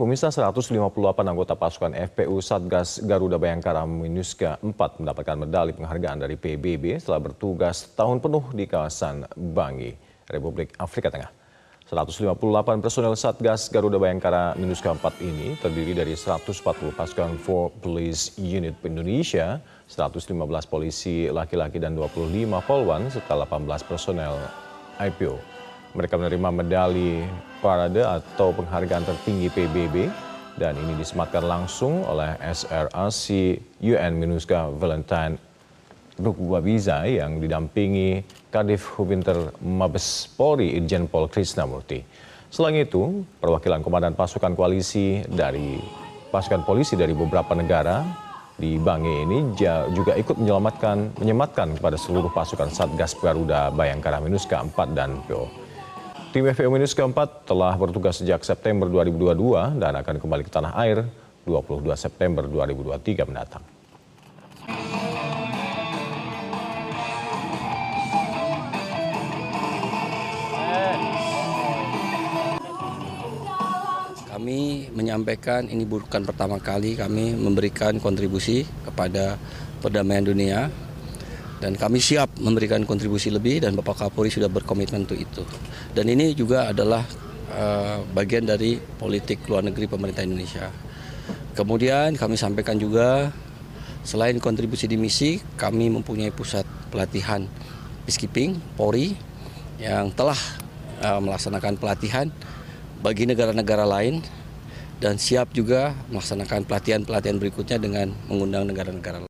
Pemirsa 158 anggota pasukan FPU Satgas Garuda Bayangkara Minuska 4 mendapatkan medali penghargaan dari PBB setelah bertugas tahun penuh di kawasan Bangi, Republik Afrika Tengah. 158 personel Satgas Garuda Bayangkara Minuska 4 ini terdiri dari 140 pasukan for Police Unit Indonesia, 115 polisi laki-laki dan 25 polwan serta 18 personel IPO. Mereka menerima medali parade atau penghargaan tertinggi PBB dan ini disematkan langsung oleh SRAC UN Minuska Valentine Rukwabiza yang didampingi Kadif Hubinter Mabes Polri Irjen Pol Krisnamurti. Selain itu, perwakilan komandan pasukan koalisi dari pasukan polisi dari beberapa negara di Bangi ini juga ikut menyelamatkan menyematkan kepada seluruh pasukan Satgas Garuda Bayangkara Minuska 4 dan PO. Tim FPU Minus keempat telah bertugas sejak September 2022 dan akan kembali ke tanah air 22 September 2023 mendatang. Kami menyampaikan ini bukan pertama kali kami memberikan kontribusi kepada perdamaian dunia dan kami siap memberikan kontribusi lebih dan Bapak Kapolri sudah berkomitmen untuk itu. Dan ini juga adalah uh, bagian dari politik luar negeri pemerintah Indonesia. Kemudian kami sampaikan juga selain kontribusi di misi, kami mempunyai pusat pelatihan peacekeeping Polri yang telah uh, melaksanakan pelatihan bagi negara-negara lain dan siap juga melaksanakan pelatihan-pelatihan berikutnya dengan mengundang negara-negara lain.